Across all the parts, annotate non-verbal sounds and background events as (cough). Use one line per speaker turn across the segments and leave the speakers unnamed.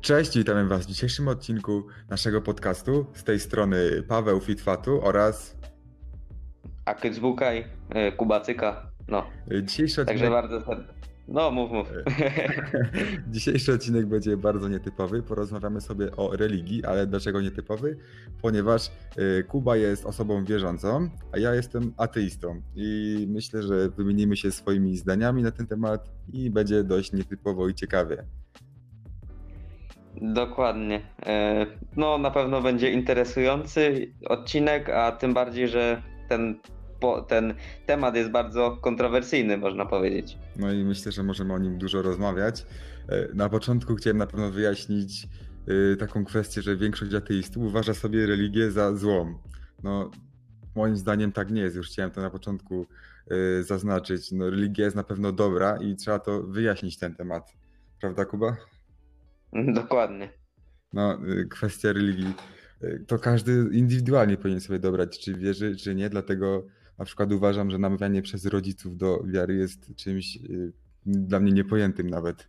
Cześć, witamy Was w dzisiejszym odcinku naszego podcastu. Z tej strony Paweł Fitfatu oraz
Akyc Bukaj, y, Kubacyka. No,
dzisiejszy odcinek...
także bardzo. No, mów, mów. (laughs)
Dzisiejszy odcinek będzie bardzo nietypowy. Porozmawiamy sobie o religii, ale dlaczego nietypowy? Ponieważ y, Kuba jest osobą wierzącą, a ja jestem ateistą. I myślę, że wymienimy się swoimi zdaniami na ten temat i będzie dość nietypowo i ciekawie.
Dokładnie. E, No, na pewno będzie interesujący odcinek, a tym bardziej, że ten, ten temat jest bardzo kontrowersyjny, można powiedzieć.
No i myślę, że możemy o nim dużo rozmawiać. E, Na początku chciałem na pewno wyjaśnić y, taką kwestię, że większość ateistów uważa sobie religię za złą. No, moim zdaniem tak nie jest. Już chciałem to na początku zaznaczyć. No, religia jest na pewno dobra i trzeba to wyjaśnić ten temat. Prawda, Kuba? (laughs)
Dokładnie.
No, y, kwestia religii. y, To każdy indywidualnie powinien sobie dobrać, czy wierzy, czy nie. Dlatego na przykład uważam, że namawianie przez rodziców do wiary jest czymś y, dla mnie niepojętym nawet.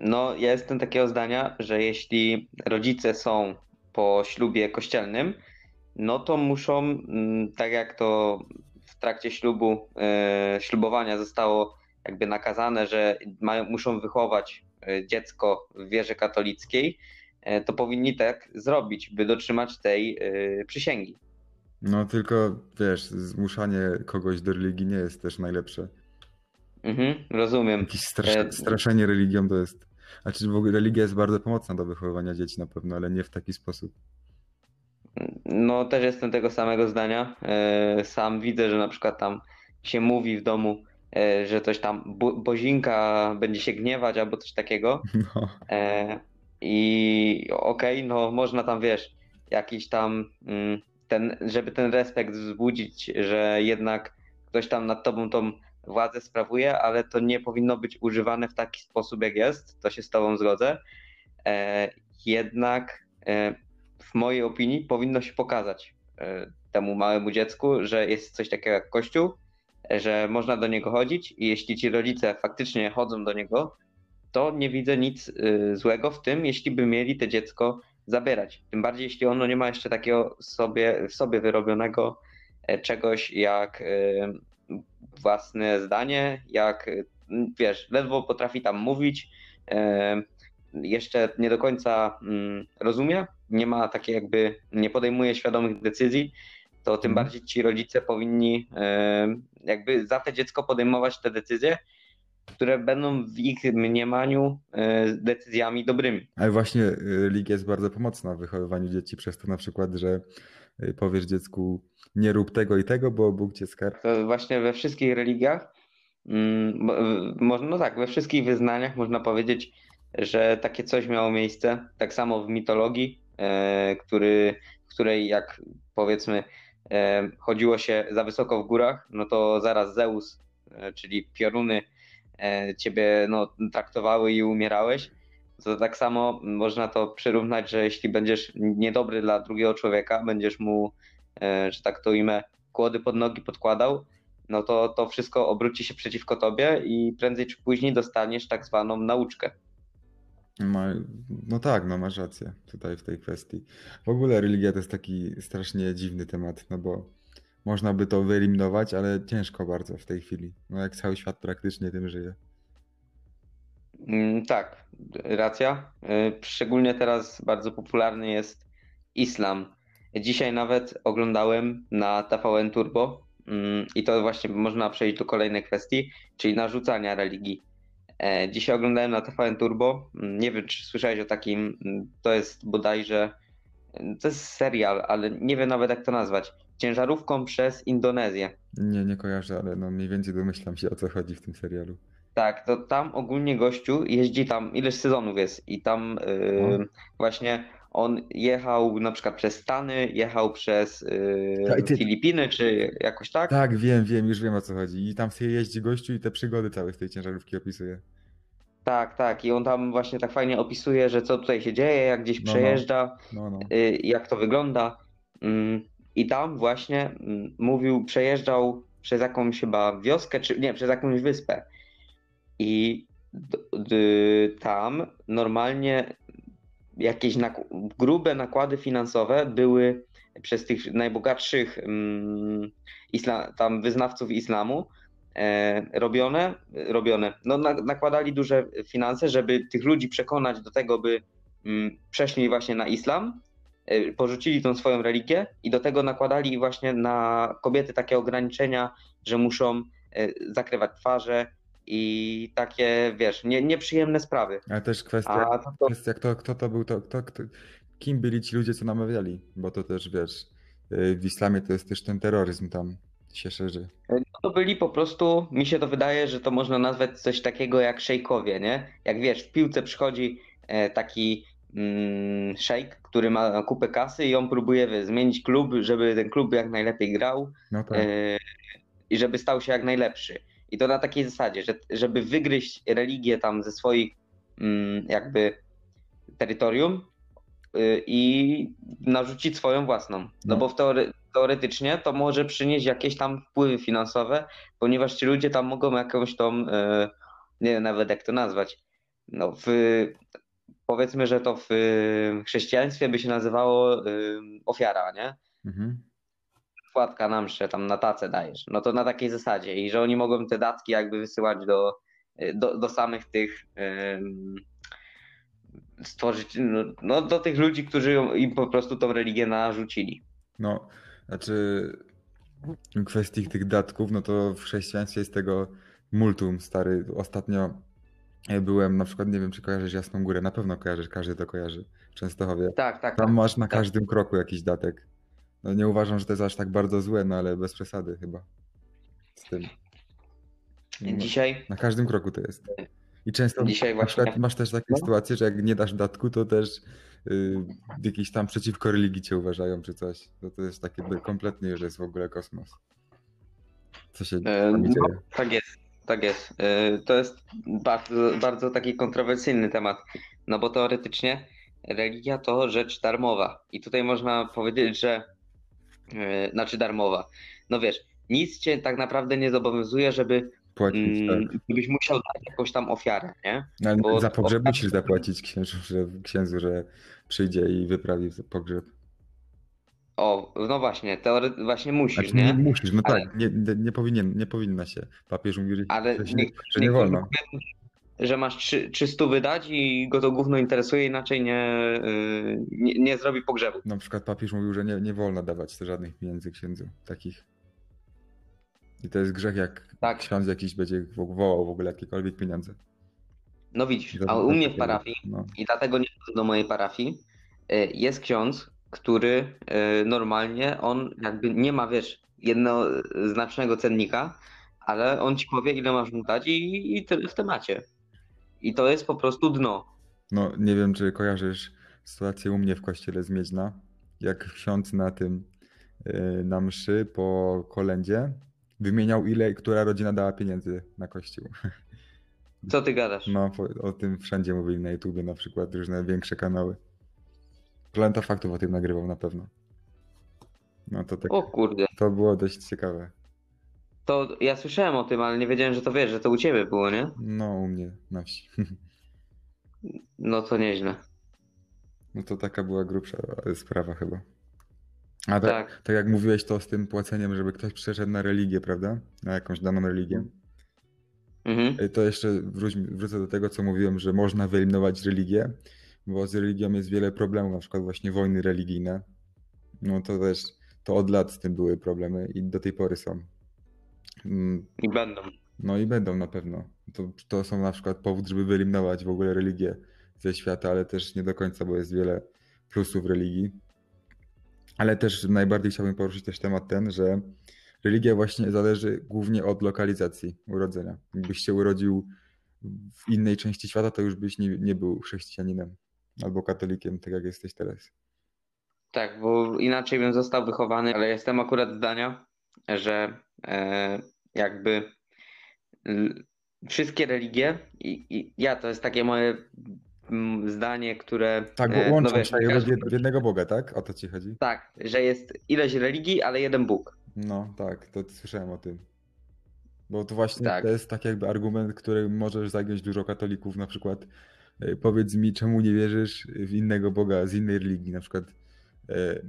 No, ja jestem takiego zdania, że jeśli rodzice są po ślubie kościelnym, no to muszą, mm, tak jak to w trakcie ślubu, ślubowania zostało jakby nakazane, że mają, muszą wychować e, dziecko w wierze katolickiej, e, to powinni tak zrobić, by dotrzymać tej e, przysięgi.
No tylko wiesz, zmuszanie kogoś do religii nie jest też najlepsze.
Mhm, rozumiem.
Jakieś strasz, straszenie religią to jest. Znaczy w ogóle religia jest bardzo pomocna do wychowywania dzieci na pewno, ale nie w taki sposób.
No, też jestem tego samego zdania. Sam widzę, że na przykład tam się mówi w domu, że coś tam bo, Bozinka będzie się gniewać albo coś takiego.
No.
E, I okej, no można tam wiesz, jakiś tam mm, ten, żeby ten respekt wzbudzić, że jednak ktoś tam nad tobą tą władzę sprawuje, ale to nie powinno być używane w taki sposób, jak jest. To się z tobą zgodzę. E, jednak e, w mojej opinii powinno się pokazać e, temu małemu dziecku, że jest coś takiego jak kościół, e, że można do niego chodzić i jeśli ci rodzice faktycznie chodzą do niego, to nie widzę nic y, złego w tym, jeśli by mieli to dziecko zabierać. Tym bardziej, jeśli ono nie ma jeszcze takiego sobie, w sobie wyrobionego e, czegoś jak y, własne zdanie, jak y, wiesz, ledwo potrafi tam mówić, e, jeszcze nie do końca mm, rozumie, nie ma takiej jakby, nie podejmuje świadomych decyzji, to tym
Mhm.
bardziej ci rodzice powinni e, jakby za to dziecko podejmować te decyzje, które będą w ich mniemaniu e, decyzjami dobrymi.
Ale właśnie y, religia jest bardzo pomocna w wychowywaniu dzieci przez to na przykład, że y, powiesz dziecku nie rób tego i tego, bo Bóg cię skar.
To właśnie we wszystkich religiach, mm, no tak, we wszystkich wyznaniach można powiedzieć, że takie coś miało miejsce. Tak samo w mitologii, e, który, w której jak powiedzmy e, chodziło się za wysoko w górach, no to zaraz Zeus, e, czyli pioruny e, ciebie no, traktowały i umierałeś. To tak samo można to przyrównać, że jeśli będziesz niedobry dla drugiego człowieka, będziesz mu, e, że tak to ujmę, kłody pod nogi podkładał, no to to wszystko obróci się przeciwko tobie i prędzej czy później dostaniesz tak zwaną nauczkę.
Ma, no tak, no masz rację tutaj w tej kwestii. W ogóle religia to jest taki strasznie dziwny temat, no bo można by to wyeliminować, ale ciężko bardzo w tej chwili. No jak cały świat praktycznie tym żyje.
Mm, Tak, racja. Y, Szczególnie teraz bardzo popularny jest islam. Dzisiaj nawet oglądałem na TVN Turbo mm, i to właśnie można przejść do kolejnej kwestii, czyli narzucania religii. E, Dzisiaj oglądałem na TVN Turbo. Nie wiem, czy słyszałeś o takim. To jest bodajże. To jest serial, ale nie wiem nawet jak to nazwać. Ciężarówką przez Indonezję.
Nie, nie kojarzę, ale no mniej więcej domyślam się o co chodzi w tym serialu.
Tak, to tam ogólnie gościu jeździ tam, ileś sezonów jest i tam yy, właśnie on jechał na przykład przez Stany, jechał przez yy,
ty-
Filipiny czy jakoś tak.
Tak, wiem, wiem, już wiem o co chodzi. I tam sobie jeździ gościu i te przygody całe z tej ciężarówki opisuje.
Tak, tak. I on tam właśnie tak fajnie opisuje, że co tutaj się dzieje, jak gdzieś
No, no.
przejeżdża,
No, no.
y, jak to wygląda. Mm, I tam właśnie mm, mówił, przejeżdżał przez jakąś chyba wioskę, czy nie, przez jakąś wyspę. I tam normalnie jakieś nak- grube nakłady finansowe były przez tych najbogatszych mm, tam wyznawców islamu e, robione, robione. No, na, nakładali duże finanse, żeby tych ludzi przekonać do tego, by mm, przeszli właśnie na islam, e, porzucili tą swoją religię i do tego nakładali właśnie na kobiety takie ograniczenia, że muszą e, zakrywać twarze i takie, wiesz, nie, nieprzyjemne sprawy.
Ale też kwestia,
A to, to,
kwestia kto, kto to był, to, kto, kto, kim byli ci ludzie, co namawiali, bo to też wiesz, y, w islamie to jest też ten terroryzm tam się szerzy.
no to byli po prostu, mi się to wydaje, że to można nazwać coś takiego jak szejkowie, nie? Jak wiesz, w piłce przychodzi e, taki mm, szejk, który ma kupę kasy i on próbuje wiesz, zmienić klub, żeby ten klub jak najlepiej grał
No tak.
e, i żeby stał się jak najlepszy. I to na takiej zasadzie, że żeby wygryźć religię tam ze swoich mm, jakby terytorium y, i narzucić swoją własną. No,
No.
bo w teory, teoretycznie to może przynieść jakieś tam wpływy finansowe, ponieważ ci ludzie tam mogą jakąś tą, y, nie wiem nawet jak to nazwać, no w, powiedzmy, że to w y, chrześcijaństwie by się nazywało ofiara, nie?
Mhm.
Wkładka na mszę, tam na tacę dajesz. No to na takiej zasadzie i że oni mogą te datki jakby wysyłać do, do, do samych tych stworzyć, no, no do tych ludzi, którzy im po prostu tą religię narzucili.
No, znaczy w kwestii tych datków, no to w chrześcijaństwie jest tego multum, stary. Ostatnio e, byłem, na przykład, nie wiem, czy kojarzysz Jasną Górę, na pewno kojarzysz, każdy to kojarzy, w Częstochowie.
Tak, tak.
Tam
tak.
masz na
tak.
każdym kroku jakiś datek. No nie uważam, że to jest aż tak bardzo złe, no ale bez przesady chyba. Z tym. No,
Dzisiaj,
Na każdym kroku to jest. I często
Dzisiaj właśnie-
masz też takie
No.
sytuacje, że jak nie dasz datku, to też y, jakiś tam przeciwko religii cię uważają czy coś. To, to jest takie kompletnie już jest w ogóle kosmos. Co się
E,
tam
no.
dzieje?
tak jest, tak jest. E, To jest bardzo, bardzo taki kontrowersyjny temat, no bo teoretycznie religia to rzecz darmowa i tutaj można powiedzieć, że e, znaczy darmowa. No wiesz, nic cię tak naprawdę nie zobowiązuje, żeby
Płacić,
Mm,
tak.
Gdybyś musiał dać jakąś tam ofiarę, nie?
No, ale
bo-
za pogrzeb musisz zapłacić księżu, że, księdzu, że przyjdzie i wyprawi pogrzeb.
O, no właśnie, teory właśnie musisz,
Znaczy, nie?
nie?
musisz, no
Ale-
tak, nie, nie, nie, powinien, nie powinna się. Papież mówi, że,
Ale nie,
że nie wolno.
mówią, że masz trzy, 300 wydać i go to gówno interesuje, inaczej nie, yy, nie, nie zrobi pogrzebu.
Na przykład papież mówił, że nie, nie wolno dawać żadnych pieniędzy księdzu takich. I to jest grzech, jak
Tak.
ksiądz jakiś będzie wo- wołał w ogóle jakiekolwiek pieniądze.
No widzisz, a u mnie w parafii,
No.
i dlatego nie do mojej parafii, yy, jest ksiądz, który yy, normalnie, on jakby nie ma, wiesz, jednoznacznego cennika, ale on ci powie, ile masz mu dać i, i tyle w temacie. I to jest po prostu dno.
no, nie wiem, czy kojarzysz sytuację u mnie w kościele z Miedźna, jak ksiądz na tym, yy, na mszy po kolędzie wymieniał ile, która rodzina dała pieniędzy na kościół. (laughs)
Co ty gadasz?
No, o tym wszędzie mówili na YouTubie, na przykład różne większe kanały. Planeta Faktów o tym nagrywał na pewno. No to tak,
O kurde.
to było dość ciekawe.
To ja słyszałem o tym, ale nie wiedziałem, że to wiesz, że to u ciebie było, nie?
No, u mnie na wsi. (laughs)
No to nieźle.
No to taka była grubsza sprawa chyba. A tak,
Tak.
tak jak mówiłeś to z tym płaceniem, żeby ktoś przeszedł na religię, prawda? Na jakąś daną religię.
Mhm.
Y, To jeszcze wróć, wrócę do tego, co mówiłem, że można wyeliminować religię, bo z religią jest wiele problemów, na przykład właśnie wojny religijne. No to też, to od lat z tym były problemy i do tej pory są. Mm,
I będą.
No i będą na pewno. To, to są na przykład powód, żeby wyeliminować w ogóle religię ze świata, ale też nie do końca, bo jest wiele plusów religii. Ale też najbardziej chciałbym poruszyć też temat ten, że religia właśnie zależy głównie od lokalizacji urodzenia. Jakbyś się urodził w innej części świata, to już byś nie, nie był chrześcijaninem albo katolikiem, tak jak jesteś teraz.
Tak, bo inaczej bym został wychowany, ale jestem akurat zdania, że e, jakby wszystkie religie, i, i ja to jest takie moje zdanie, które.
Tak,
e,
bo łączą
wiesz,
się w jednego Boga, tak? O to ci chodzi?
Tak, że jest ileś religii, ale jeden Bóg.
No tak, to słyszałem o tym. Bo to właśnie
Tak.
to jest tak jakby argument, który możesz zagiąć dużo katolików, na przykład e, powiedz mi, czemu nie wierzysz w innego Boga z innej religii, na przykład e,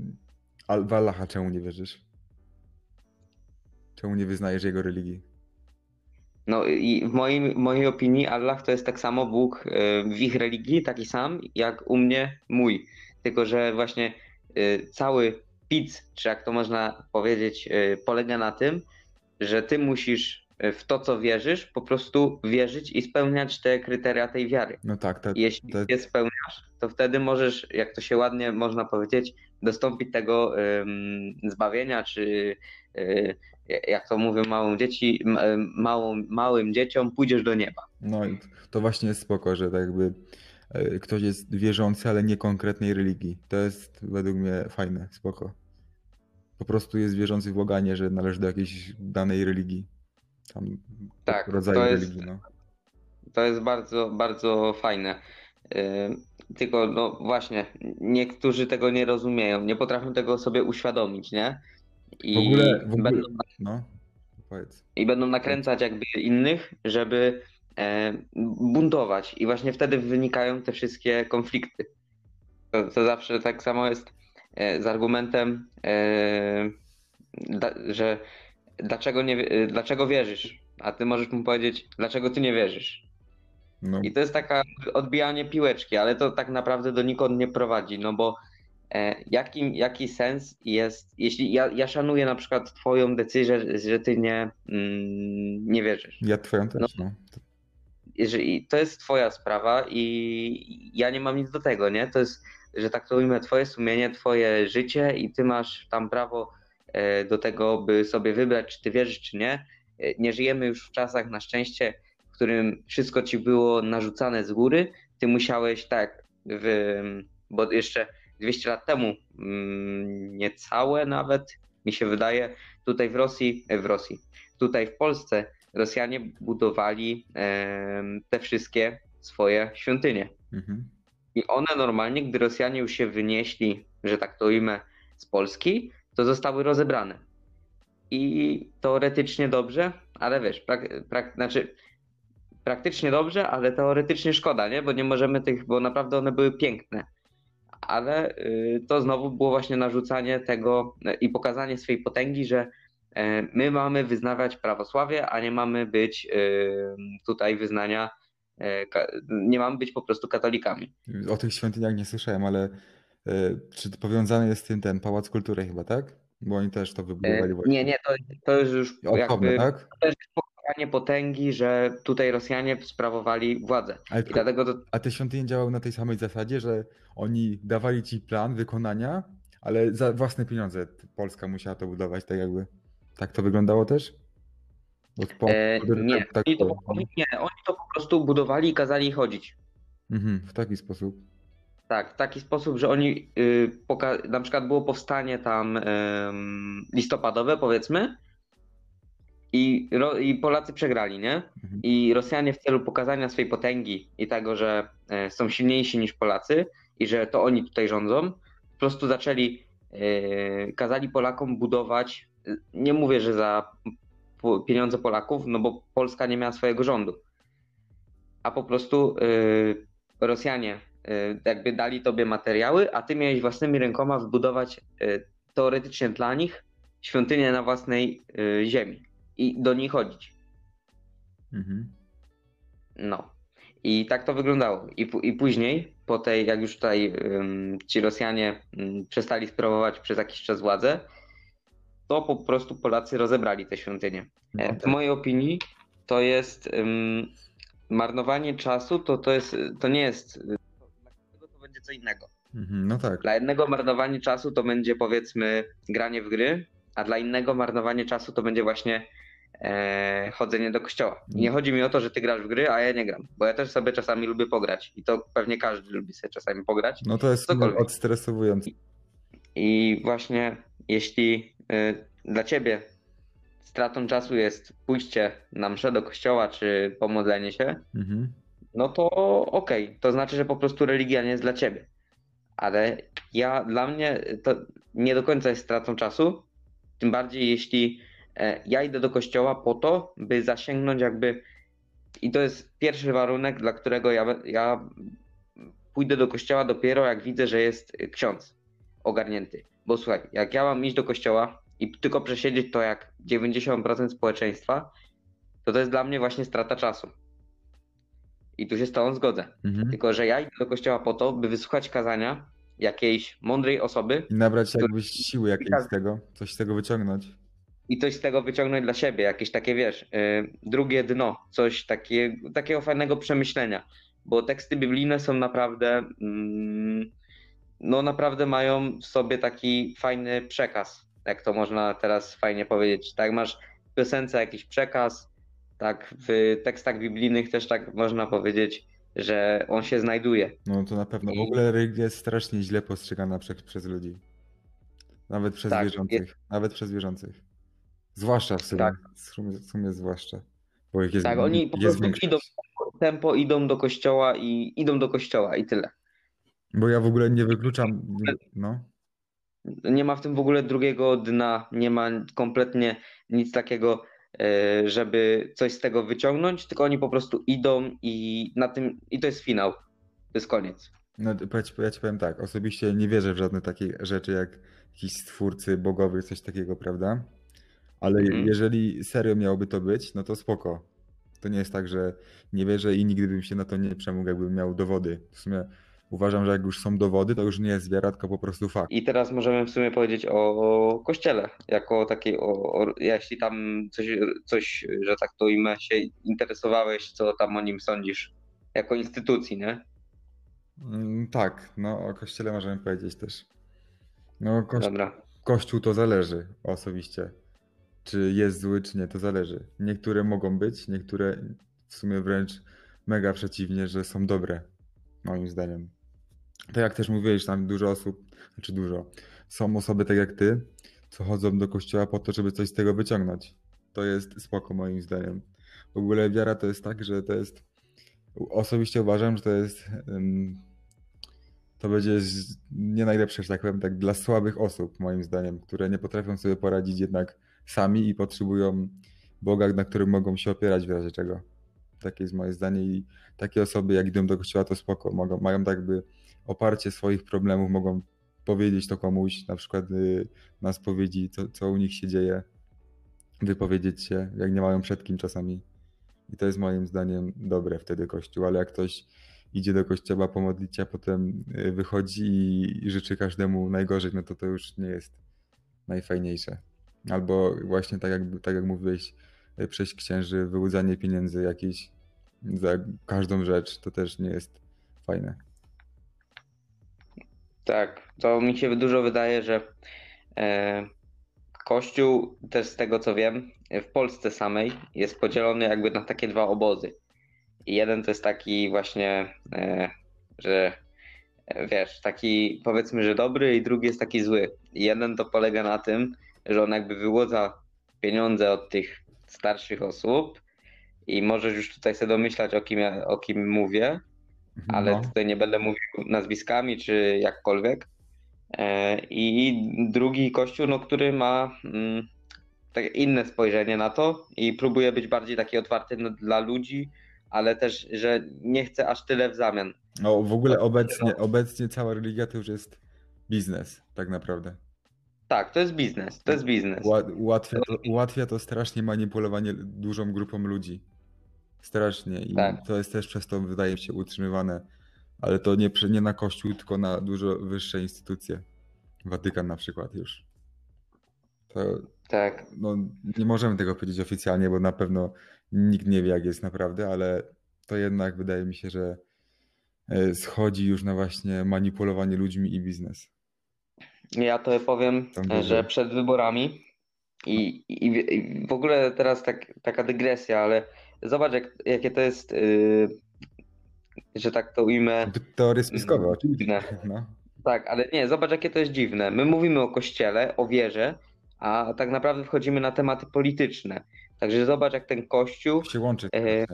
w Allaha czemu nie wierzysz? Czemu nie wyznajesz jego religii?
No i w moim, w mojej opinii Allah to jest tak samo Bóg e, w ich religii, taki sam jak u mnie mój. Tylko, że właśnie e, cały pic, czy jak to można powiedzieć, e, polega na tym, że ty musisz w to, co wierzysz, po prostu wierzyć i spełniać te kryteria tej wiary.
No tak, te,
Jeśli
te,
je spełniasz, to wtedy możesz, jak to się ładnie można powiedzieć, dostąpić tego zbawienia, czy e, jak to mówią małym dzieci, małą, małym dzieciom, pójdziesz do nieba.
no i to właśnie jest spoko, że tak jakby e, ktoś jest wierzący, ale nie konkretnej religii. To jest według mnie fajne, spoko. Po prostu jest wierzący w Boga, nie że należy do jakiejś danej religii. Tam
Tak,
rodzaju
to jest-
religii, no.
To jest bardzo, bardzo fajne. Tylko, no właśnie, niektórzy tego nie rozumieją, nie potrafią tego sobie uświadomić, nie? I
W ogóle- w ogóle-
będą
No, powiedz.
i będą nakręcać jakby innych, żeby e, buntować. I właśnie wtedy wynikają te wszystkie konflikty. To, to zawsze tak samo jest e, z argumentem, e, da, że dlaczego, nie, e, dlaczego wierzysz? A ty możesz mu powiedzieć, dlaczego ty nie wierzysz?
No,
I to jest taka odbijanie piłeczki, ale to tak naprawdę do nikąd nie prowadzi, no bo e, jaki, jaki sens jest, jeśli ja, ja szanuję na przykład twoją decyzję, że, że ty nie, mm, nie wierzysz.
ja twoją też,
no.
no.
Jeżeli to jest twoja sprawa i ja nie mam nic do tego, nie? To jest, że tak to ujmę, twoje sumienie, twoje życie i ty masz tam prawo e, do tego, by sobie wybrać, czy ty wierzysz, czy nie. E, Nie żyjemy już w czasach na szczęście, w którym wszystko ci było narzucane z góry. Ty musiałeś tak, w, bo jeszcze 200 lat temu, mm, niecałe nawet, mi się wydaje, tutaj w Rosji, e, w Rosji, tutaj w Polsce Rosjanie budowali te wszystkie swoje świątynie.
Mhm.
I one normalnie, gdy Rosjanie już się wynieśli, że tak to ujmę, z Polski, to zostały rozebrane. I teoretycznie dobrze, ale wiesz, prak, prak, znaczy praktycznie dobrze, ale teoretycznie szkoda, nie? Bo nie możemy tych, bo naprawdę one były piękne. Ale y, to znowu było właśnie narzucanie tego y, i pokazanie swojej potęgi, że e, my mamy wyznawać prawosławie, a nie mamy być y, tutaj wyznania, nie mamy być po prostu katolikami.
O tych świątyniach nie słyszałem, ale czy to powiązany jest z tym ten Pałac Kultury chyba, tak? Bo oni też to wybudowali właśnie.
Nie, nie, to, to jest już
Osobno,
jakby
tak?
To pokazanie potęgi, że tutaj Rosjanie sprawowali władzę.
Ale
I dlatego to,
a te świątynie działały na tej samej zasadzie, że oni dawali ci plan wykonania, ale za własne pieniądze Polska musiała to budować, tak jakby. Tak to wyglądało też? Po,
e, nie,
tak
oni to, oni, nie, oni to po prostu budowali i kazali chodzić.
Mhm, w taki sposób.
Tak, w taki sposób, że oni, y, poka- na przykład było powstanie tam listopadowe powiedzmy i, i Polacy przegrali, nie?
Mhm.
I Rosjanie w celu pokazania swojej potęgi i tego, że e, są silniejsi niż Polacy i że to oni tutaj rządzą, po prostu zaczęli, e, kazali Polakom budować, e, nie mówię, że za pieniądze Polaków, no bo Polska nie miała swojego rządu, a po prostu Rosjanie jakby dali tobie materiały, a ty miałeś własnymi rękoma wybudować teoretycznie dla nich świątynię na własnej ziemi i do niej chodzić.
Mhm.
No. I tak to wyglądało. I, i później, po tej, jak już tutaj ym, ci Rosjanie ym, przestali sprawować przez jakiś czas władzę, to po prostu Polacy rozebrali te świątynie.
No,
E, W
tak.
mojej opinii to jest ym, marnowanie czasu, to, to, jest, to nie jest. Dla każdego to będzie co innego.
Mhm, no tak.
Dla jednego marnowanie czasu to będzie powiedzmy granie w gry, a dla innego marnowanie czasu to będzie właśnie e, chodzenie do kościoła. I nie chodzi mi o to, że ty grasz w gry, a ja nie gram, bo ja też sobie czasami lubię pograć i to pewnie każdy lubi sobie czasami pograć.
No to jest
Cokolwiek.
odstresowujące.
I właśnie jeśli y, dla ciebie stratą czasu jest pójście na mszę do kościoła czy pomodlenie się,
Mhm.
no to okej, to znaczy, że po prostu religia nie jest dla ciebie. Ale ja, dla mnie to nie do końca jest stratą czasu, tym bardziej jeśli ja idę do kościoła po to, by zasięgnąć jakby i to jest pierwszy warunek, dla którego ja, ja pójdę do kościoła dopiero jak widzę, że jest ksiądz ogarnięty. Bo słuchaj, jak ja mam iść do kościoła i tylko przesiedzieć to jak 90% społeczeństwa, to to jest dla mnie właśnie strata czasu. I tu się z tobą zgodzę.
Mhm.
Tylko, że ja idę do kościoła po to, by wysłuchać kazania jakiejś mądrej osoby
I nabrać jakbyś siły jakiejś z tego, coś z tego wyciągnąć.
I coś z tego wyciągnąć dla siebie, jakieś takie, wiesz, yy, drugie dno, coś takie, takiego fajnego przemyślenia. Bo teksty biblijne są naprawdę, mm, no naprawdę mają w sobie taki fajny przekaz, jak to można teraz fajnie powiedzieć. Tak, masz w piosence jakiś przekaz, tak w tekstach biblijnych też tak można powiedzieć, że on się znajduje.
No to na pewno. W ogóle religia jest strasznie źle postrzegana przez, przez ludzi. Nawet przez
Tak,
wierzących. Nawet przez wierzących. Zwłaszcza w sumie.
Tak.
W sumie, zwłaszcza. Bo ich jest,
Tak, oni po prostu
większość.
idą tempo, idą do kościoła i idą do kościoła i tyle.
Bo ja w ogóle nie wykluczam. No.
Nie ma w tym w ogóle drugiego dna, nie ma kompletnie nic takiego, e, żeby coś z tego wyciągnąć, tylko oni po prostu idą i na tym, i to jest finał. To jest koniec.
No, ja ci- powiem tak, osobiście nie wierzę w żadne takie rzeczy jak jakiś stwórcy bogowy, coś takiego, prawda? Ale
Mhm.
jeżeli serio miałoby to być, no to spoko. To nie jest tak, że nie wierzę i nigdy bym się na to nie przemógł, jakbym miał dowody. W sumie uważam, że jak już są dowody, to już nie jest wiara, tylko po prostu fakt.
I teraz możemy w sumie powiedzieć o kościele, jako takiej, o, o, jeśli tam coś, coś, że tak to imię się interesowałeś, co tam o nim sądzisz, jako instytucji, nie?
Mm, tak, no o kościele możemy powiedzieć też. No koś
Dobra.
kościół to zależy osobiście. Czy jest zły, czy nie, to zależy. Niektóre mogą być, niektóre w sumie wręcz mega przeciwnie, że są dobre, moim zdaniem. Tak jak też mówiłeś, tam dużo osób, znaczy dużo, są osoby tak jak ty, co chodzą do kościoła po to, żeby coś z tego wyciągnąć. To jest spoko moim zdaniem. W ogóle wiara to jest tak, że to jest, osobiście uważam, że to jest, to będzie nie najlepsze, że tak powiem, tak dla słabych osób moim zdaniem, które nie potrafią sobie poradzić jednak sami i potrzebują Boga, na którym mogą się opierać w razie czego. Takie jest moje zdanie i takie osoby jak idą do kościoła to spoko, mogą, mają tak jakby oparcie swoich problemów, mogą powiedzieć to komuś, na przykład y, na spowiedzi, co, co u nich się dzieje, wypowiedzieć się, jak nie mają przed kim czasami. I to jest moim zdaniem dobre wtedy kościół, ale jak ktoś idzie do kościoła pomodlić a potem y, wychodzi i życzy każdemu najgorzej, no to to już nie jest najfajniejsze. Albo właśnie tak jak, tak jak mówiłeś, y, przejść księży, wyłudzanie pieniędzy jakieś za każdą rzecz, to też nie jest fajne.
Tak, to mi się dużo wydaje, że e, Kościół, też z tego co wiem, w Polsce samej jest podzielony jakby na takie dwa obozy. I jeden to jest taki właśnie, e, że e, wiesz, taki powiedzmy, że dobry, i drugi jest taki zły. I jeden to polega na tym, że on jakby wyłodza pieniądze od tych starszych osób i możesz już tutaj sobie domyślać, o kim, ja, o kim mówię, ale
No.
tutaj nie będę mówił nazwiskami czy jakkolwiek. E, I drugi kościół, no, który ma mm, takie inne spojrzenie na to i próbuje być bardziej taki otwarty dla ludzi, ale też, że nie chce aż tyle w zamian.
No w ogóle
No,
obecnie, obecnie cała religia to już jest biznes, tak naprawdę.
Tak, to jest biznes, to jest biznes.
Ła- Ułatwia to, ułatwia to strasznie manipulowanie dużą grupą ludzi. Strasznie. I
Tak.
to jest też przez to, wydaje mi się, utrzymywane. Ale to nie, nie na Kościół, tylko na dużo wyższe instytucje. Watykan na przykład już. To
Tak,
no, nie możemy tego powiedzieć oficjalnie, bo na pewno nikt nie wie, jak jest naprawdę, ale to jednak wydaje mi się, że e, schodzi już na właśnie manipulowanie ludźmi i biznes.
Ja to powiem, e, że przed wyborami i, i, i w ogóle teraz tak, taka dygresja, ale zobacz, jak, jakie to jest, yy, że tak to ujmę,
Te- Teorie spiskowe, oczywiście.
dziwne. (laughs)
No.
Tak, ale nie, zobacz jakie to jest dziwne. My mówimy o kościele, o wierze, a tak naprawdę wchodzimy na tematy polityczne. Także zobacz jak ten kościół,
się łączy.
E,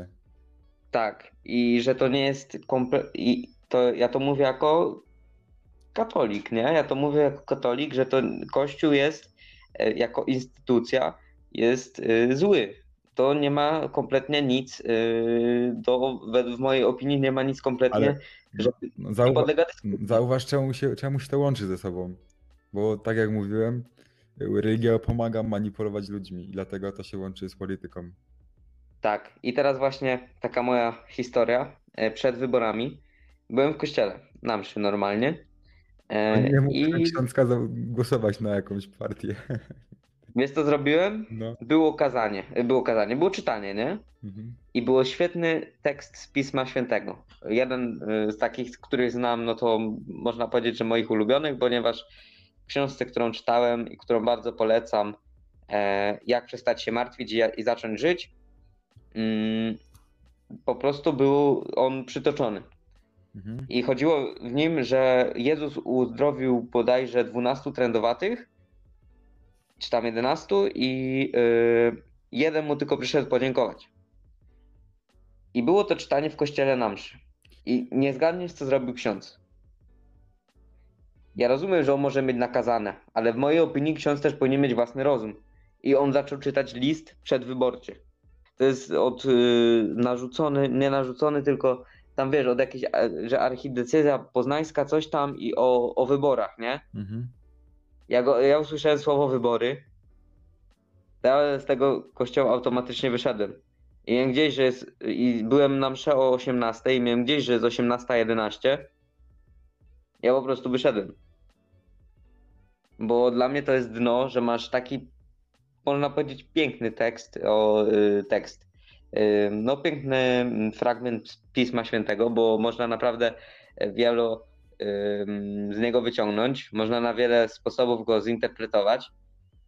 tak, i że to nie jest komple- i to ja to mówię jako katolik, nie? Ja to mówię jako katolik, że to kościół jest e, jako instytucja jest y, zły. To nie ma kompletnie nic, y, do, w mojej opinii nie ma nic kompletnie,
Ale
że
zauwa-
podlega
zauważ, czemu się, czemu się to łączy ze sobą. Bo tak jak mówiłem, religia pomaga manipulować ludźmi i dlatego to się łączy z polityką.
Tak, i teraz właśnie taka moja historia e, przed wyborami. Byłem w kościele, na mszy normalnie. E,
Nie mógł
I
ksiądz kazał głosować na jakąś partię. (laughs)
wiesz co zrobiłem?
No.
Było kazanie, e, było kazanie, było czytanie, nie?
Mhm.
I było świetny tekst z Pisma Świętego. Jeden y, z takich, których znam, no to można powiedzieć, że moich ulubionych, ponieważ w książce, którą czytałem i którą bardzo polecam, e, Jak przestać się martwić i zacząć żyć, mm, po prostu był on przytoczony.
Mhm.
I chodziło w nim, że Jezus uzdrowił bodajże 12 trędowatych, czy tam 11, i y, jeden mu tylko przyszedł podziękować. I było to czytanie w kościele na mszy. I nie zgadniesz, co zrobił ksiądz. Ja rozumiem, że on może mieć nakazane, ale w mojej opinii ksiądz też powinien mieć własny rozum. I on zaczął czytać list przedwyborczy. To jest od y, narzucony, nie narzucony, tylko tam wiesz, od jakiejś, a- że archidiecezja poznańska, coś tam i o, o wyborach, nie?
Mhm.
Ja, go, ja usłyszałem słowo wybory, ja z tego kościoła automatycznie wyszedłem. I miałem gdzieś, że jest, i byłem na msze o 18 i miałem gdzieś, że jest 18.11. Ja po prostu wyszedłem. Bo dla mnie to jest dno, że masz taki, można powiedzieć, piękny tekst, o, y, tekst. No piękny mm, fragment z Pisma Świętego, bo można naprawdę wiele ym, z niego wyciągnąć. Można na wiele sposobów go zinterpretować,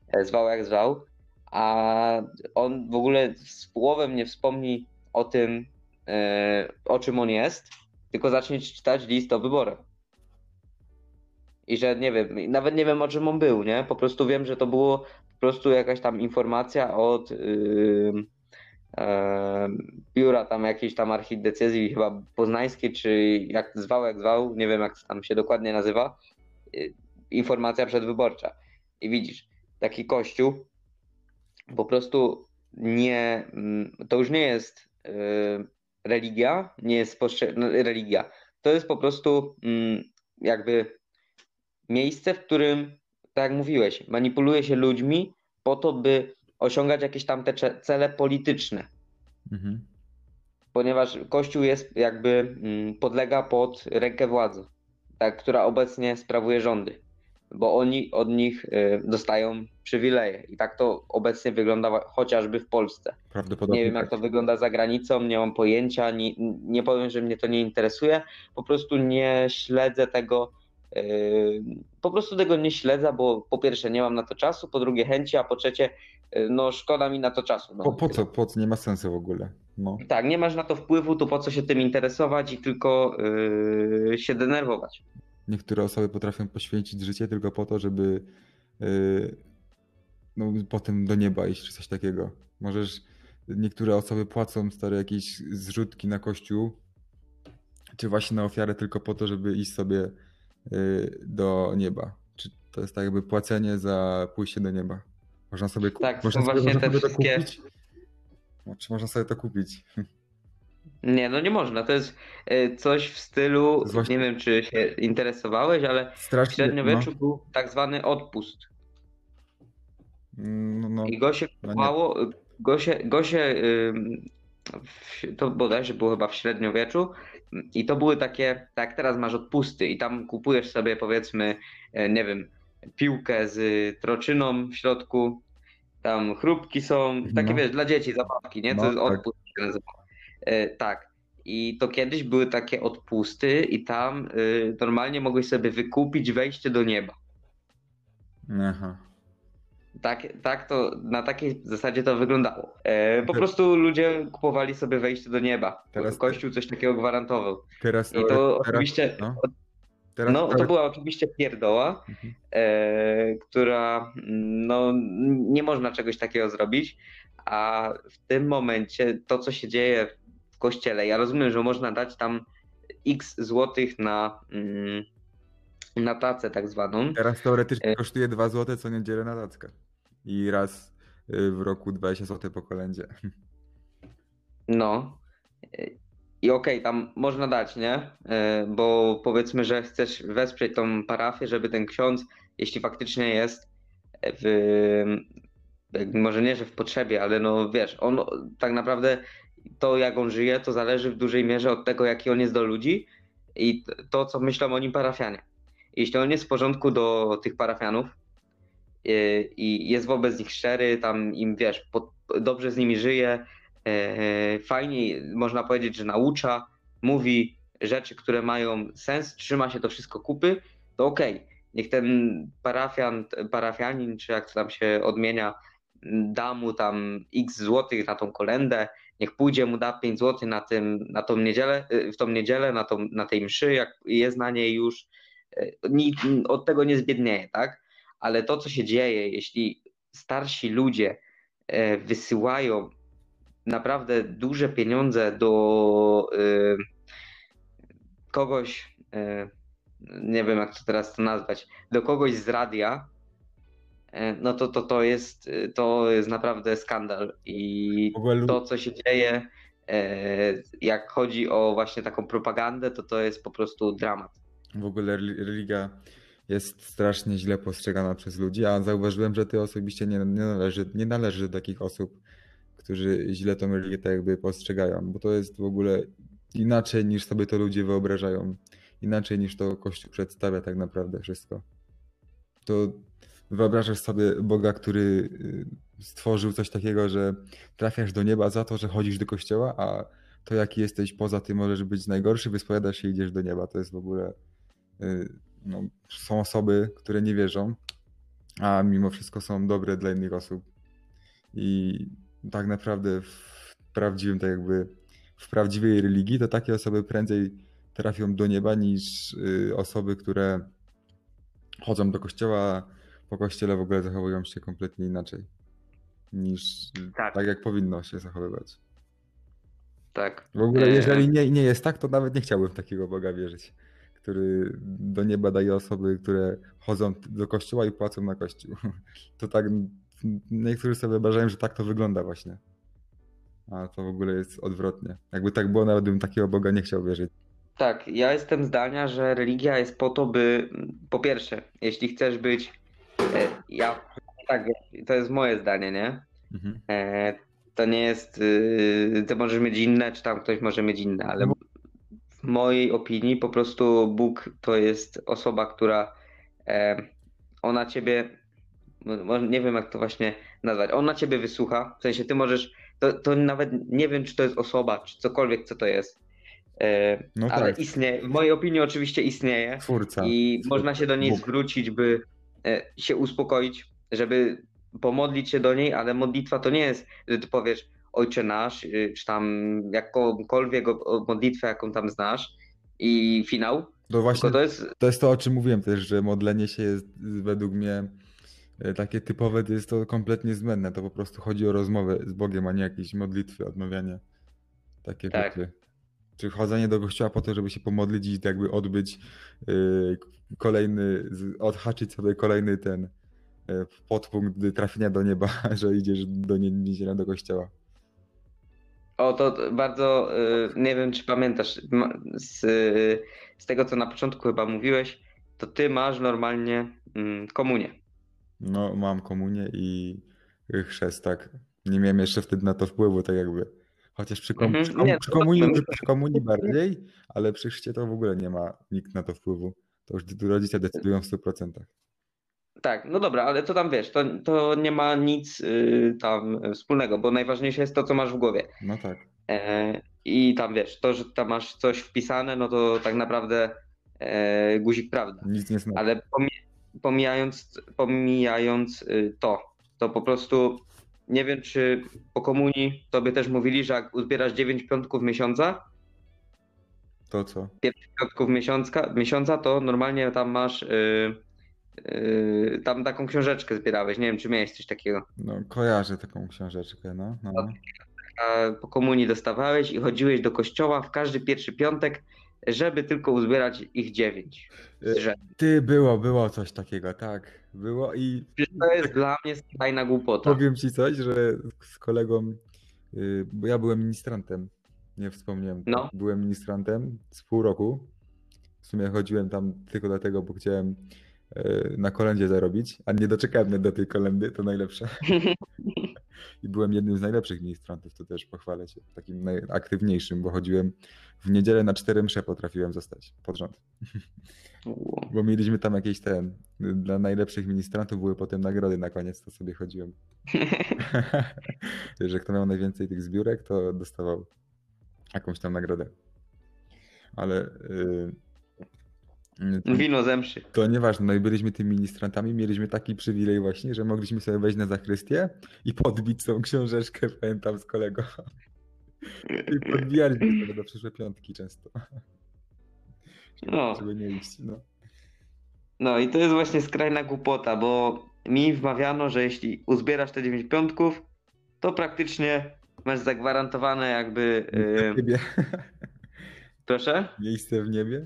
e, zwał jak zwał, a on w ogóle słowem nie wspomni o tym, e, o czym on jest, tylko zacznie czytać list o wyborach. I że nie wiem, nawet nie wiem o czym on był, nie? Po prostu wiem, że to było po prostu jakaś tam informacja od em, biura tam jakiejś tam archidiecezji chyba poznańskiej, czy jak zwał, jak zwał, nie wiem jak tam się dokładnie nazywa, y, informacja przedwyborcza. I widzisz, taki kościół po prostu nie, mm, to już nie jest y, religia, nie jest no, religia. To jest po prostu mm, jakby miejsce, w którym, tak jak mówiłeś, manipuluje się ludźmi po to, by osiągać jakieś tam te cele polityczne
Mhm.
ponieważ Kościół jest jakby mm, podlega pod rękę władzy, tak, która obecnie sprawuje rządy, bo oni od nich y, dostają przywileje i tak to obecnie wygląda chociażby w Polsce.
Prawdopodobnie.
Nie wiem jak
tak.
to wygląda za granicą, nie mam pojęcia, nie, nie powiem, że mnie to nie interesuje, po prostu nie śledzę tego, y, po prostu tego nie śledzę, bo po pierwsze nie mam na to czasu, po drugie chęci, a po trzecie no szkoda mi na to czasu. No.
Po, po co? Po co? Nie ma sensu w ogóle. No.
Tak, nie masz na to wpływu, to po co się tym interesować i tylko yy, się denerwować.
Niektóre osoby potrafią poświęcić życie tylko po to, żeby yy, no, potem do nieba iść, czy coś takiego. Możesz, niektóre osoby płacą stare jakieś zrzutki na kościół, czy właśnie na ofiarę tylko po to, żeby iść sobie yy, do nieba. Czy to jest tak jakby płacenie za pójście do nieba? Można sobie kupić.
Tak, to
można sobie,
właśnie
można
te
sobie to
wszystkie-
kupić? No, Czy można sobie to kupić? (laughs)
Nie, no nie można. To jest yy, coś w stylu,
To właśnie-
nie wiem czy się interesowałeś, ale w
Strasznie.
średniowieczu był tak zwany odpust.
No, no,
I go się
No
kupowało, go się, go się w, to bodajże było chyba w średniowieczu i to były takie, tak teraz masz odpusty i tam kupujesz sobie powiedzmy, e, nie wiem, piłkę z troczyną w środku, tam chrupki są, takie
No.
wiesz, dla dzieci zabawki, nie? To
No,
jest
tak.
odpust. E, tak. I to kiedyś były takie odpusty i tam y, normalnie mogłeś sobie wykupić wejście do nieba.
Aha.
Tak, tak to na takiej zasadzie to wyglądało. E, po prostu ludzie kupowali sobie wejście do nieba.
Teraz-
Kościół coś takiego gwarantował.
Teraz
I to
teraz-
oczywiście,
no. Teraz
no to była oczywiście pierdoła,
Mhm.
e, która no nie można czegoś takiego zrobić, a w tym momencie to, co się dzieje w kościele, ja rozumiem, że można dać tam x złotych na, mm, na tacę tak zwaną.
Teraz teoretycznie
E-
kosztuje 2 zł co niedzielę na tackę. I raz y, w roku 20 zł po kolędzie.
No. I okej, tam można dać, nie? E, Bo powiedzmy, że chcesz wesprzeć tą parafię, żeby ten ksiądz, jeśli faktycznie jest w, może nie, że w potrzebie, ale no wiesz, on tak naprawdę to jak on żyje, to zależy w dużej mierze od tego, jaki on jest do ludzi i to, co myślą o nim parafianie. Jeśli on jest w porządku do tych parafianów e, i jest wobec nich szczery, tam im wiesz, dobrze z nimi żyje, fajnie, można powiedzieć, że naucza, mówi rzeczy, które mają sens, trzyma się to wszystko kupy, to okej. Niech ten parafian, parafianin, czy jak to tam się odmienia, da mu tam x złotych na tą kolendę, niech pójdzie mu da 5 złotych na, tym, na tą niedzielę, y, w tą niedzielę, na, tą, na tej mszy, jak jest na niej już, y, ni- od tego nie zbiednieje, tak? Ale to, co się dzieje, jeśli starsi ludzie e, wysyłają naprawdę duże pieniądze do y, kogoś, y, nie wiem jak to teraz to nazwać, do kogoś z radia, y, no to, to, to, jest, to jest naprawdę skandal. I to, co się dzieje, jak chodzi o właśnie taką propagandę, to to jest po prostu dramat.
W ogóle reli- religia jest strasznie źle postrzegana przez ludzi, a zauważyłem, że ty osobiście nie, nie, należy, nie należy do takich osób, którzy źle tą religię tak jakby postrzegają, bo to jest w ogóle inaczej niż sobie to ludzie wyobrażają, inaczej niż to Kościół przedstawia tak naprawdę wszystko. To wyobrażasz sobie Boga, który y, stworzył coś takiego, że trafiasz do nieba za to, że chodzisz do kościoła, a to jaki jesteś poza tym możesz być najgorszy, wyspowiadasz się i idziesz do nieba. To jest w ogóle y, no, są osoby, które nie wierzą, a mimo wszystko są dobre dla innych osób. I tak naprawdę w prawdziwym, tak jakby w prawdziwej religii, to takie osoby prędzej trafią do nieba niż y, osoby, które chodzą do kościoła, a po kościele w ogóle zachowują się kompletnie inaczej niż
Tak.
tak jak powinno się zachowywać.
Tak.
W ogóle,
E,
jeżeli nie, nie jest tak, to nawet nie chciałbym w takiego Boga wierzyć, który do nieba daje osoby, które chodzą do kościoła i płacą na kościół. (laughs) To tak, niektórzy sobie wyobrażają, że tak to wygląda właśnie. A to w ogóle jest odwrotnie. Jakby tak było, nawet bym takiego Boga nie chciał wierzyć.
Tak, ja jestem zdania, że religia jest po to, by po pierwsze, jeśli chcesz być, e, ja tak, to jest moje zdanie, nie?
Mhm.
E, to nie jest, y, ty możesz mieć inne, czy tam ktoś może mieć inne, ale w mojej opinii po prostu Bóg to jest osoba, która e, ona ciebie, nie wiem jak to właśnie nazwać, ona ciebie wysłucha, w sensie ty możesz, to, to nawet nie wiem czy to jest osoba, czy cokolwiek co to jest, e,
No
ale
tak.
istnieje, w mojej opinii oczywiście istnieje
Twórca.
i można się do niej
Bóg.
zwrócić, by e, się uspokoić, żeby pomodlić się do niej, ale modlitwa to nie jest, że ty powiesz Ojcze nasz, y, czy tam jakąkolwiek modlitwę, jaką tam znasz i finał,
To właśnie
to jest,
to jest to, o czym mówiłem też, że modlenie się jest według mnie takie typowe, to jest to kompletnie zbędne. To po prostu chodzi o rozmowę z Bogiem, a nie jakieś modlitwy, odmawianie. Takie
Tak.
rzeczy. Czy chodzenie do kościoła po to, żeby się pomodlić i jakby odbyć y, kolejny, odhaczyć sobie kolejny ten y, podpunkt trafienia do nieba, (laughs) że idziesz do nie- niedzielę do kościoła.
o to bardzo, y, nie wiem czy pamiętasz, z, z tego co na początku chyba mówiłeś, to ty masz normalnie mm, komunię.
No, mam komunię i chrzest, tak. Nie miałem jeszcze wtedy na to wpływu, tak jakby. Chociaż przy, kom,
Mhm,
przy, kom, przy,
to
komunii, przy, komunii bardziej, ale przy chrzcie to w ogóle nie ma nikt na to wpływu. To już rodzice decydują w 100%.
Tak, no dobra, ale to tam wiesz, to, to nie ma nic y, tam wspólnego, bo najważniejsze jest to, co masz w głowie.
No tak.
E, I tam wiesz, to, że tam masz coś wpisane, no to tak naprawdę e, guzik prawda.
Nic nie znaczy.
Ale pomi- pomijając, pomijając y, to, to po prostu nie wiem, czy po komunii tobie też mówili, że jak uzbierasz 9 piątków miesiąca,
To co?
piątków miesiąca, miesiąca to normalnie tam masz y, y, tam taką książeczkę zbierałeś. Nie wiem, czy miałeś coś takiego.
No, kojarzę taką książeczkę, no. no.
A po komunii dostawałeś i chodziłeś do kościoła w każdy pierwszy piątek żeby tylko uzbierać ich dziewięć.
Y. Ty, było, było coś takiego, tak. Było i
To jest dla mnie skrajna głupota.
powiem ci coś, że z kolegą, y, bo ja byłem ministrantem, nie wspomniałem.
No.
Byłem ministrantem z pół roku. W sumie chodziłem tam tylko dlatego, bo chciałem na kolędzie zarobić, a nie doczekałem mnie do tej kolendy, to najlepsze. (laughs) I byłem jednym z najlepszych ministrantów, to też pochwalę się, takim najaktywniejszym, bo chodziłem w niedzielę na cztery msze potrafiłem zostać pod rząd. Bo mieliśmy tam jakieś ten, dla najlepszych ministrantów były potem nagrody na koniec, to sobie chodziłem. (laughs) że kto miał najwięcej tych zbiórek, to dostawał jakąś tam nagrodę. Ale yy, to,
Wino zemszy.
to nieważne, no i byliśmy tymi ministrantami, mieliśmy taki przywilej właśnie, że mogliśmy sobie wejść na zachrystię i podbić tą książeczkę, pamiętam z kolego. I podbijaliśmy (laughs) sobie do przyszłe piątki często,
No.
żeby nie iść. No.
no i to jest właśnie skrajna głupota, bo mi wmawiano, że jeśli uzbierasz te 9 piątków, to praktycznie masz zagwarantowane jakby...
W
Yy,
niebie.
proszę?
Miejsce w niebie?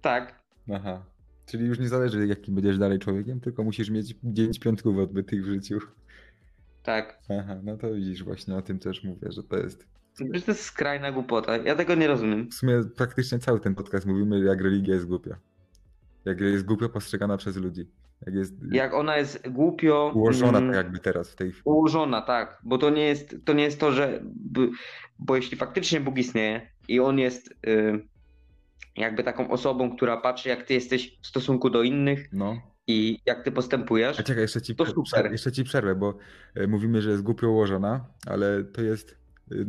Tak.
Aha. Czyli już nie zależy, jakim będziesz dalej człowiekiem, tylko musisz mieć 9 piątków odbytych w życiu.
Tak.
Aha, no to widzisz, właśnie o tym też mówię, że to jest.
Przecież to jest skrajna głupota. Ja tego nie rozumiem.
W sumie praktycznie cały ten podcast mówimy, jak religia jest głupia. Jak jest głupio postrzegana przez ludzi. Jak jest
Jak ona jest głupio
ułożona
mm,
tak jakby teraz w tej chwili.
ułożona, tak. Bo to nie jest to, nie jest to że. Bo jeśli faktycznie Bóg istnieje i on jest y, jakby taką osobą, która patrzy, jak ty jesteś w stosunku do innych
No.
i jak ty postępujesz.
A czekaj, jeszcze ci,
To super.
jeszcze ci przerwę, bo e, mówimy, że jest głupio ułożona, ale to jest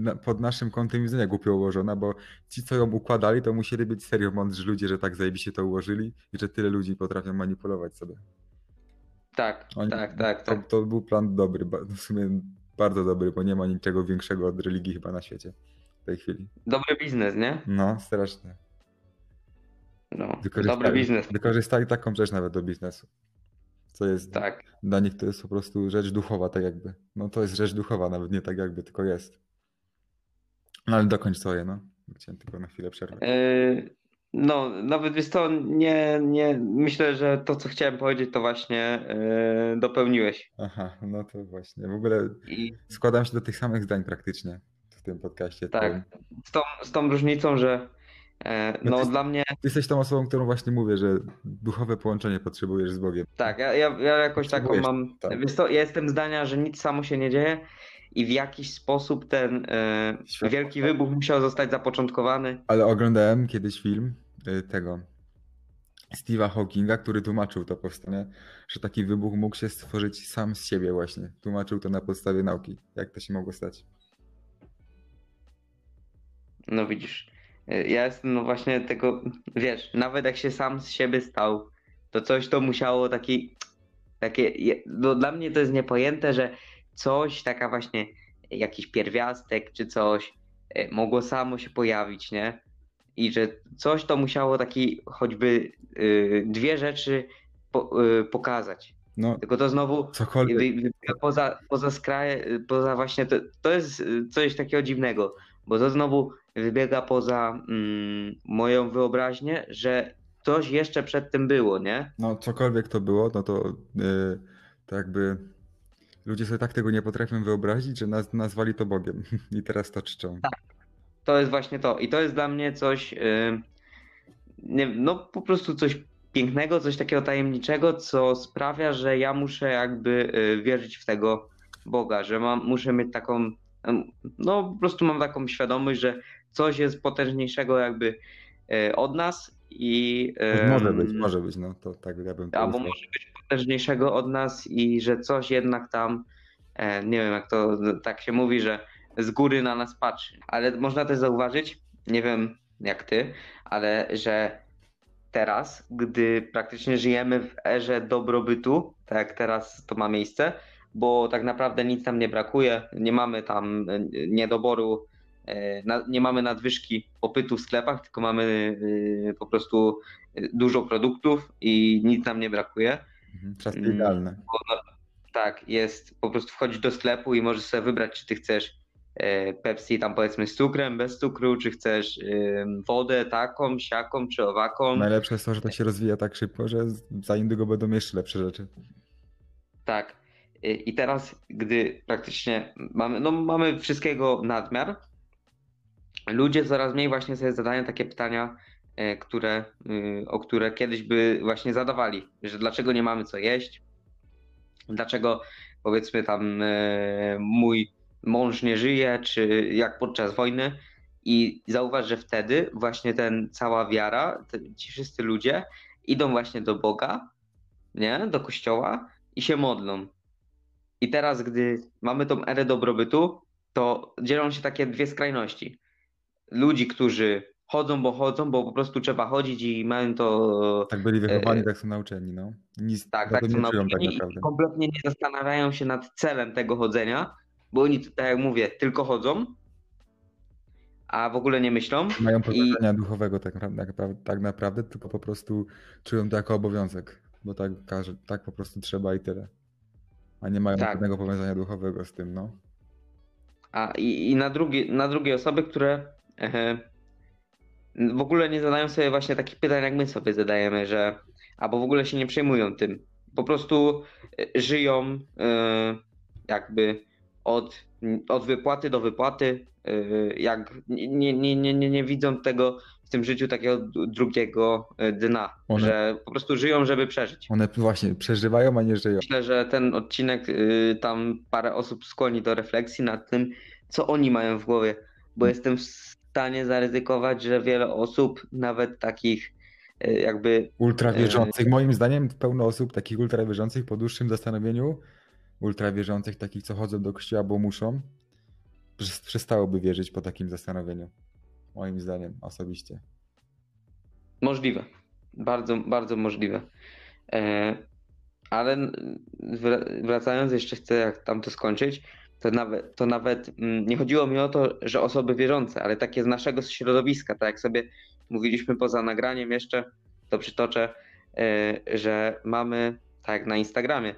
e, pod naszym kątem widzenia głupio ułożona, bo ci, co ją układali, to musieli być serio mądrzy ludzie, że tak zajebiście to ułożyli i że tyle ludzi potrafią manipulować sobie.
Tak,
Oni-
tak, tak,
To,
tak.
to był plan dobry, w sumie bardzo dobry, bo nie ma niczego większego od religii chyba na świecie w tej chwili.
Dobry biznes, nie?
No, strasznie.
No,
Wykorzystali,
dobry biznes.
Wykorzystali taką rzecz nawet do biznesu. Co jest
Tak.
dla nich to jest po prostu rzecz duchowa, tak jakby. No to jest rzecz duchowa, nawet nie tak jakby, tylko jest. No ale dokończ swoje, no. Chciałem tylko na chwilę przerwać.
Yy, No, nawet wiesz to nie, nie, myślę, że to, co chciałem powiedzieć, to właśnie yy, dopełniłeś.
Aha, no to właśnie. W ogóle
I
składam się do tych samych zdań praktycznie w tym podcaście.
tak, z tą, z tą różnicą, że
No
no
ty-
dla mnie,
Ty jesteś tą osobą, którą właśnie mówię, że duchowe połączenie potrzebujesz z Bogiem.
tak, ja, ja, ja jakoś taką mam,
tak.
wiesz to, ja jestem zdania, że nic samo się nie dzieje i w jakiś sposób ten e, wielki wybuch musiał zostać zapoczątkowany.
Ale oglądałem kiedyś film y, tego Steve'a Hawkinga, który tłumaczył to powstanie, że taki wybuch mógł się stworzyć sam z siebie właśnie. Tłumaczył to na podstawie nauki. Jak to się mogło stać?
No widzisz, e, ja jestem no właśnie tego, wiesz, nawet jak się sam z siebie stał, to coś to musiało taki, takie, no dla mnie to jest niepojęte, że coś, taka właśnie jakiś pierwiastek czy coś e, mogło samo się pojawić, nie? I że coś to musiało taki choćby y, dwie rzeczy po, y, pokazać.
No,
Tylko to znowu
cokolwiek.
poza, poza skraje, poza właśnie, to, to jest y, coś takiego dziwnego, bo to znowu wybiega poza mm, moją wyobraźnię, że coś jeszcze przed tym było, nie?
No, cokolwiek to było, no to, yy, to jakby ludzie sobie tak tego nie potrafią wyobrazić, że naz nazwali to Bogiem. (laughs) I teraz to czczą.
To jest właśnie to. I to jest dla mnie coś, y, nie, no po prostu coś pięknego, coś takiego tajemniczego, co sprawia, że ja muszę jakby y, wierzyć w tego Boga, że mam, muszę mieć taką, em, no po prostu mam taką świadomość, że coś jest potężniejszego jakby y, od nas i
Może być, może być, no to tak ja bym
albo może być potężniejszego od nas i że coś jednak tam, e, nie wiem jak to tak się mówi, że z góry na nas patrzy. Ale można też zauważyć, nie wiem jak ty, ale że teraz, gdy praktycznie żyjemy w erze dobrobytu, tak jak teraz to ma miejsce, bo tak naprawdę nic nam nie brakuje, nie mamy tam e, niedoboru, e, nie mamy nadwyżki popytu w sklepach, tylko mamy e, po prostu e, dużo produktów i nic nam nie brakuje.
Mhm, Czasy
Mm.
idealne.
Bo, no, tak, jest po prostu wchodzisz do sklepu i możesz sobie wybrać, czy ty chcesz e, Pepsi tam powiedzmy z cukrem, bez cukru, czy chcesz wodę taką, siaką, czy owaką.
Najlepsze jest to, że to się rozwija tak szybko, że za indygo będą jeszcze lepsze rzeczy.
Tak. I teraz, gdy praktycznie mamy, no mamy wszystkiego nadmiar, ludzie coraz mniej właśnie sobie zadają takie pytania, e, które, y, o które kiedyś by właśnie zadawali, że dlaczego nie mamy co jeść, dlaczego powiedzmy tam e, mój mąż nie żyje, czy jak podczas wojny. I zauważ, że wtedy właśnie ten cała wiara, ci wszyscy ludzie idą właśnie do Boga, nie, do kościoła i się modlą. I teraz, gdy mamy tą erę dobrobytu, to dzielą się takie dwie skrajności. Ludzi, którzy chodzą, bo chodzą, bo po prostu trzeba chodzić i mają to.
Tak byli wychowani, tak są nauczeni, no. Nic
Tak, tak są
tak
nauczeni i
naprawdę.
kompletnie nie zastanawiają się nad celem tego chodzenia, bo oni, tak jak mówię, tylko chodzą, a w ogóle nie myślą.
Mają
I
powiązania duchowego tak naprawdę, tak naprawdę, tak naprawdę, tylko po prostu czują to jako obowiązek, bo tak, każe, tak po prostu trzeba i tyle. A nie mają
Tak.
żadnego powiązania duchowego z tym, no.
A i, i na, drugie, na drugie osoby, które e, w ogóle nie zadają sobie właśnie takich pytań, jak my sobie zadajemy, że albo w ogóle się nie przejmują tym. Po prostu e, żyją e, jakby od, od wypłaty do wypłaty, e, jak nie, nie, nie, nie, nie widzą tego w tym życiu takiego drugiego dna,
One-
że po prostu żyją, żeby przeżyć.
One właśnie przeżywają, a nie żyją.
Myślę, że ten odcinek y, tam parę osób skłoni do refleksji nad tym, co oni mają w głowie, bo
Mm.
jestem stanie zaryzykować, że wiele osób, nawet takich y, jakby
Ultrawierzących, moim zdaniem pełno osób takich ultrawierzących po dłuższym zastanowieniu, ultrawierzących takich, co chodzą do kościoła, bo muszą, przes- przestałoby wierzyć po takim zastanowieniu. Moim zdaniem, osobiście.
możliwe, bardzo, bardzo możliwe. E, ale wracając, jeszcze chcę jak tam to skończyć, to nawet, to nawet mm, nie chodziło mi o to, że osoby wierzące, ale takie z naszego środowiska, tak jak sobie mówiliśmy poza nagraniem jeszcze, to przytoczę, e, że mamy, tak jak na Instagramie,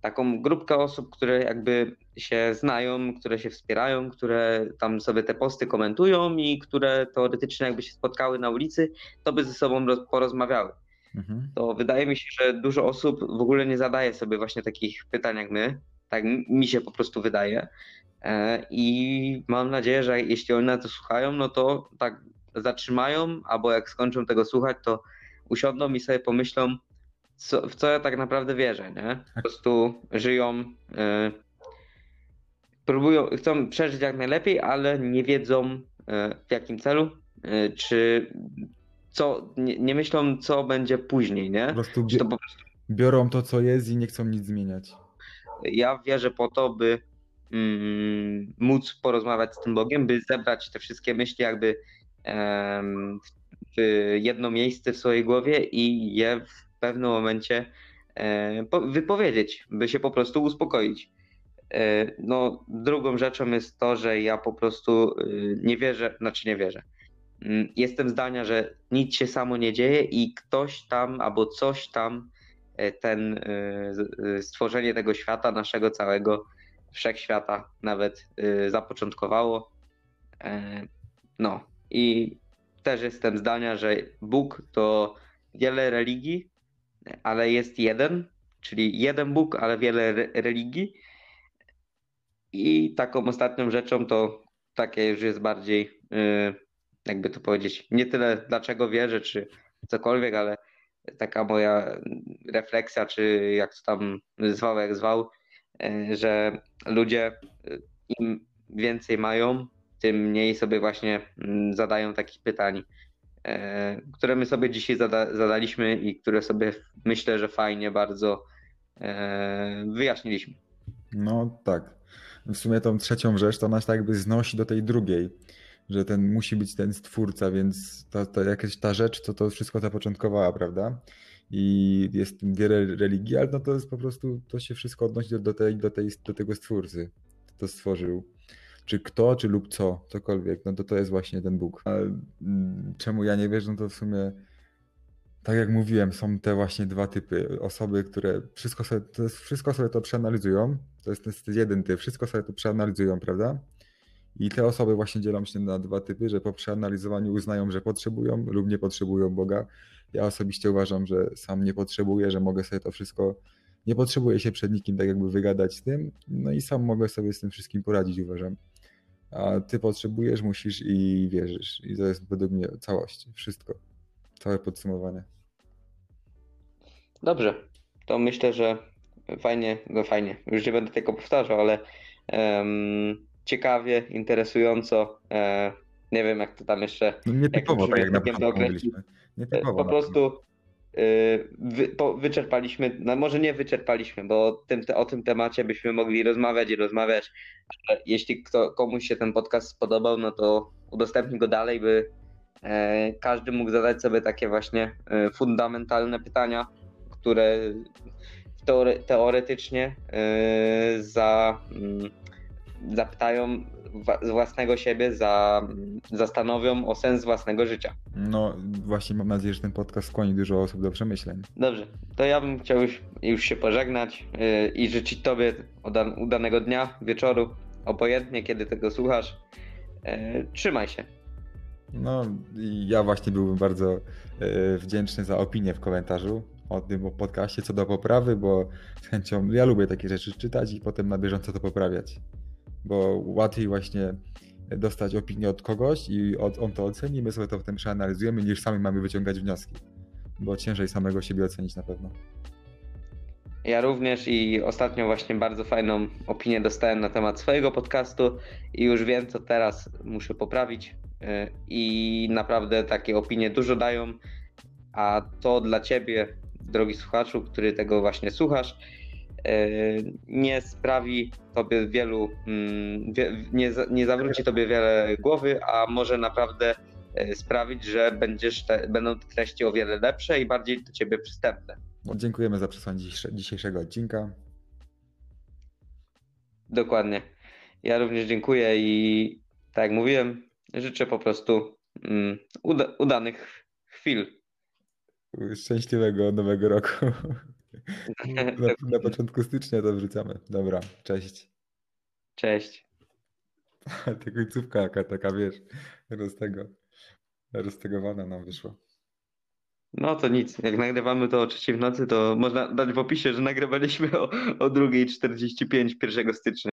taką grupkę osób, które jakby się znają, które się wspierają, które tam sobie te posty komentują i które teoretycznie jakby się spotkały na ulicy, to by ze sobą roz- porozmawiały
Mhm.
to wydaje mi się, że dużo osób w ogóle nie zadaje sobie właśnie takich pytań jak my. Tak mi się po prostu wydaje. E, I mam nadzieję, że jeśli oni na to słuchają, no to tak zatrzymają, albo jak skończą tego słuchać, to usiądą i sobie pomyślą, co, w co ja tak naprawdę wierzę, nie? Po prostu żyją, e, próbują, chcą przeżyć jak najlepiej, ale nie wiedzą e, w jakim celu, e, czy co, nie, nie myślą, co będzie później,
Po
nie?
prostu
Czy
bie-
to po prostu
biorą to, co jest i nie chcą nic zmieniać.
Ja wierzę po to, by mm, móc porozmawiać z tym Bogiem, by zebrać te wszystkie myśli jakby em, w jedno miejsce w swojej głowie i je w pewnym momencie e, po- wypowiedzieć, by się po prostu uspokoić. E, No, drugą rzeczą jest to, że ja po prostu y, nie wierzę, znaczy nie wierzę. Mm, Jestem zdania, że nic się samo nie dzieje i ktoś tam albo coś tam ten e, e, stworzenie tego świata, naszego całego wszechświata nawet e, zapoczątkowało. E, No i też jestem zdania, że Bóg to wiele religii, ale jest jeden, czyli jeden Bóg, ale wiele re- religii. I taką ostatnią rzeczą to takie już jest bardziej, e, jakby to powiedzieć, nie tyle dlaczego wierzę, czy cokolwiek, ale taka moja refleksja, czy jak to tam zwał, jak zwał, e, że ludzie e, im więcej mają, tym mniej sobie właśnie mm, zadają takich pytań, e, które my sobie dzisiaj zada zadaliśmy i które sobie myślę, że fajnie bardzo wyjaśniliśmy.
No tak. W sumie tą trzecią rzecz to nas tak jakby znosi do tej drugiej, że ten musi być ten stwórca, więc ta, ta jakaś ta rzecz, to to wszystko zapoczątkowała, prawda? I jest wiele religii, ale no to jest po prostu, to się wszystko odnosi do, do, tej, do, tej, do tego stwórcy, kto to stworzył. Czy kto, czy lub co, cokolwiek, no to to jest właśnie ten Bóg. A mm, czemu ja nie wierzę, no to w sumie tak jak mówiłem, są te właśnie dwa typy. Osoby, które wszystko sobie to, wszystko sobie to przeanalizują. To jest, to jest jeden typ, wszystko sobie to przeanalizują, prawda? I te osoby właśnie dzielą się na dwa typy, że po przeanalizowaniu uznają, że potrzebują lub nie potrzebują Boga. Ja osobiście uważam, że sam nie potrzebuję, że mogę sobie to wszystko, nie potrzebuję się przed nikim tak jakby wygadać z tym, no i sam mogę sobie z tym wszystkim poradzić, uważam. A ty potrzebujesz, musisz i wierzysz. I to jest według mnie całość, wszystko. Całe podsumowanie.
Dobrze, to myślę, że fajnie, no fajnie, już nie będę tego powtarzał, ale em, ciekawie, interesująco, e, nie wiem jak to tam jeszcze
No nietypowo, tak jak na początku mówiliśmy.
E,
Nietypowo.
Po prostu y, wy, po, wyczerpaliśmy, no może nie wyczerpaliśmy, bo o tym, te, o tym temacie byśmy mogli rozmawiać i rozmawiać. Ale jeśli kto, komuś się ten podcast spodobał, no to udostępnij go dalej, by e, każdy mógł zadać sobie takie właśnie e, fundamentalne pytania, które teore, teoretycznie e, za, mm, zapytają z własnego siebie, za, zastanowią o sens własnego życia.
No właśnie mam nadzieję, że ten podcast skłoni dużo osób do przemyśleń.
Dobrze, to ja bym chciał już, już się pożegnać yy, i życzyć Tobie uda, udanego dnia, wieczoru, obojętnie kiedy tego słuchasz. Yy, trzymaj się.
No i ja właśnie byłbym bardzo e, wdzięczny za opinię w komentarzu o tym podcaście co do poprawy, bo z chęcią, ja lubię takie rzeczy czytać i potem na bieżąco to poprawiać. Bo łatwiej właśnie dostać opinię od kogoś i od, on to oceni, my sobie to potem przeanalizujemy, niż sami mamy wyciągać wnioski. Bo ciężej samego siebie ocenić na pewno.
Ja również i ostatnio właśnie bardzo fajną opinię dostałem na temat swojego podcastu i już wiem, co teraz muszę poprawić. Yy, I naprawdę takie opinie dużo dają, a to dla Ciebie, drogi słuchaczu, który tego właśnie słuchasz, nie sprawi Tobie wielu, mm, nie, nie zawróci Tobie wiele głowy, a może naprawdę yy, sprawić, że będziesz te, będą te treści o wiele lepsze i bardziej do Ciebie przystępne.
No, dziękujemy za przesłanie dzisiejsze- dzisiejszego odcinka.
Dokładnie. Ja również dziękuję i tak jak mówiłem, życzę po prostu mm, uda, udanych chwil.
Szczęśliwego nowego roku. (laughs) Na, (laughs) na początku stycznia to wrzucamy. Dobra, cześć.
Cześć. (laughs)
Ta końcówka jaka taka, wiesz, roz tego, roztegowana nam wyszła.
No to nic. Jak nagrywamy to o trzeciej w nocy, to można dać w opisie, że nagrywaliśmy o, o 2.45 1 stycznia.